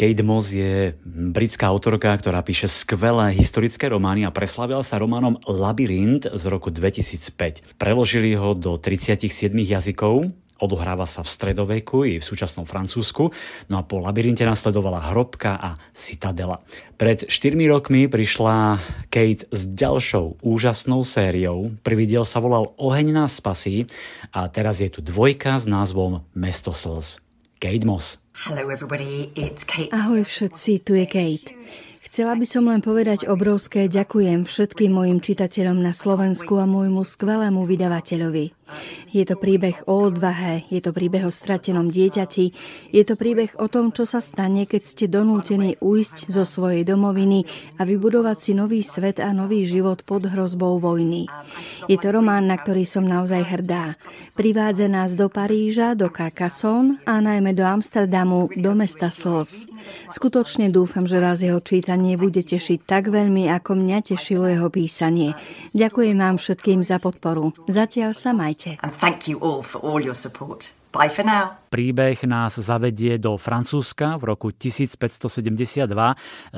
Kate Moss je britská autorka, ktorá píše skvelé historické romány a preslavila sa románom Labyrint z roku 2005. Preložili ho do 37 jazykov, odohráva sa v stredoveku i v súčasnom Francúzsku, no a po labyrinte nasledovala Hrobka a Citadela. Pred 4 rokmi prišla Kate s ďalšou úžasnou sériou. Prvý diel sa volal Oheň nás spasí a teraz je tu dvojka s názvom Mesto slz. Kate Moss. Ahoj všetci, tu je Kate. Chcela by som len povedať obrovské ďakujem všetkým mojim čitateľom na Slovensku a môjmu skvelému vydavateľovi. Je to príbeh o odvahe, je to príbeh o stratenom dieťati, je to príbeh o tom, čo sa stane, keď ste donútení ujsť zo svojej domoviny a vybudovať si nový svet a nový život pod hrozbou vojny. Je to román, na ktorý som naozaj hrdá. Privádza nás do Paríža, do Carcassonne a najmä do Amsterdamu, do mesta slz. Skutočne dúfam, že vás jeho čítanie bude tešiť tak veľmi, ako mňa tešilo jeho písanie. Ďakujem vám všetkým za podporu. Zatiaľ sa majte. Ahojte. And thank you all for all your support. Bye for now. Príbeh nás zavedie do Francúzska v roku 1572.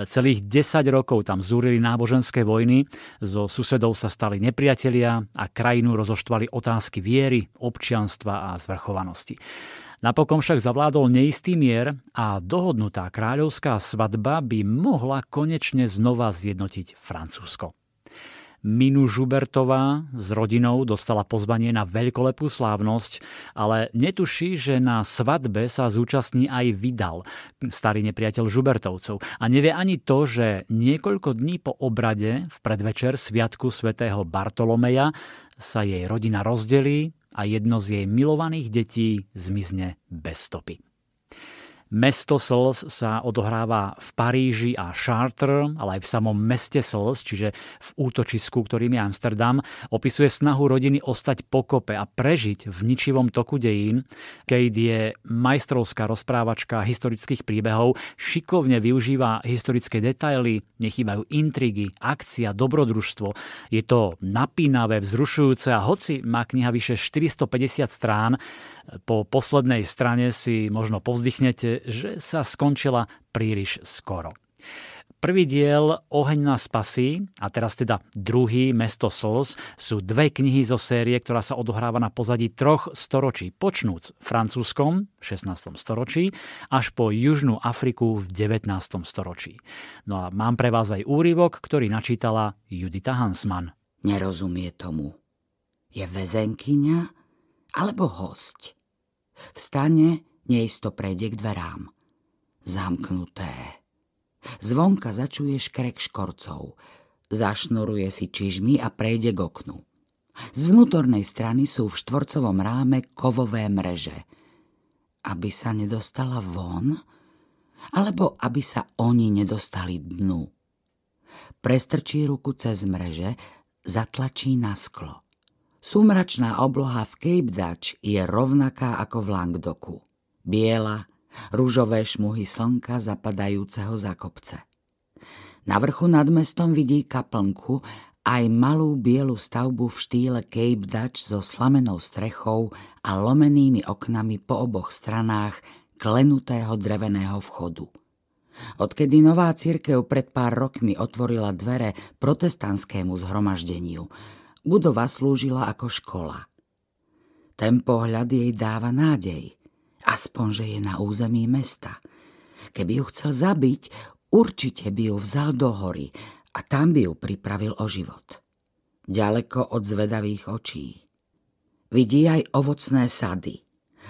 Celých 10 rokov tam zúrili náboženské vojny, zo susedov sa stali nepriatelia a krajinu rozoštvali otázky viery, občianstva a zvrchovanosti. Napokon však zavládol neistý mier a dohodnutá kráľovská svadba by mohla konečne znova zjednotiť Francúzsko. Minu Žubertová s rodinou dostala pozvanie na veľkolepú slávnosť, ale netuší, že na svadbe sa zúčastní aj Vidal, starý nepriateľ Žubertovcov. A nevie ani to, že niekoľko dní po obrade v predvečer Sviatku svätého Bartolomeja sa jej rodina rozdelí a jedno z jej milovaných detí zmizne bez stopy. Mesto slz sa odohráva v Paríži a Chartres, ale aj v samom meste slz, čiže v útočisku, ktorým je Amsterdam, opisuje snahu rodiny ostať pokope a prežiť v ničivom toku dejín. Kate je majstrovská rozprávačka historických príbehov, šikovne využíva historické detaily, nechýbajú intrigy, akcia, dobrodružstvo. Je to napínavé, vzrušujúce a hoci má kniha vyše 450 strán, po poslednej strane si možno povzdychnete, že sa skončila príliš skoro. Prvý diel Oheň na spasí a teraz teda druhý Mesto slz sú dve knihy zo série, ktorá sa odohráva na pozadí troch storočí, počnúc francúzskom v 16. storočí až po Južnú Afriku v 19. storočí. No a mám pre vás aj úryvok, ktorý načítala Judita Hansman. Nerozumie tomu. Je väzenkyňa alebo host? Vstane, neisto prejde k dverám. Zamknuté. Zvonka začuje škrek škorcov. Zašnuruje si čižmy a prejde k oknu. Z vnútornej strany sú v štvorcovom ráme kovové mreže. Aby sa nedostala von? Alebo aby sa oni nedostali dnu? Prestrčí ruku cez mreže, zatlačí na sklo. Sumračná obloha v Cape Dutch je rovnaká ako v Langdoku. Biela, rúžové šmuhy slnka zapadajúceho za kopce. Na vrchu nad mestom vidí kaplnku aj malú bielu stavbu v štýle Cape Dutch so slamenou strechou a lomenými oknami po oboch stranách klenutého dreveného vchodu. Odkedy nová církev pred pár rokmi otvorila dvere protestantskému zhromaždeniu, Budova slúžila ako škola. Ten pohľad jej dáva nádej, aspoň, že je na území mesta. Keby ju chcel zabiť, určite by ju vzal do hory a tam by ju pripravil o život. Ďaleko od zvedavých očí. Vidí aj ovocné sady.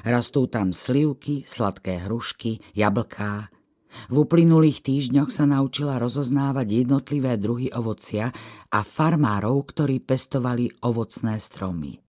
Rastú tam slivky, sladké hrušky, jablká, v uplynulých týždňoch sa naučila rozoznávať jednotlivé druhy ovocia a farmárov, ktorí pestovali ovocné stromy.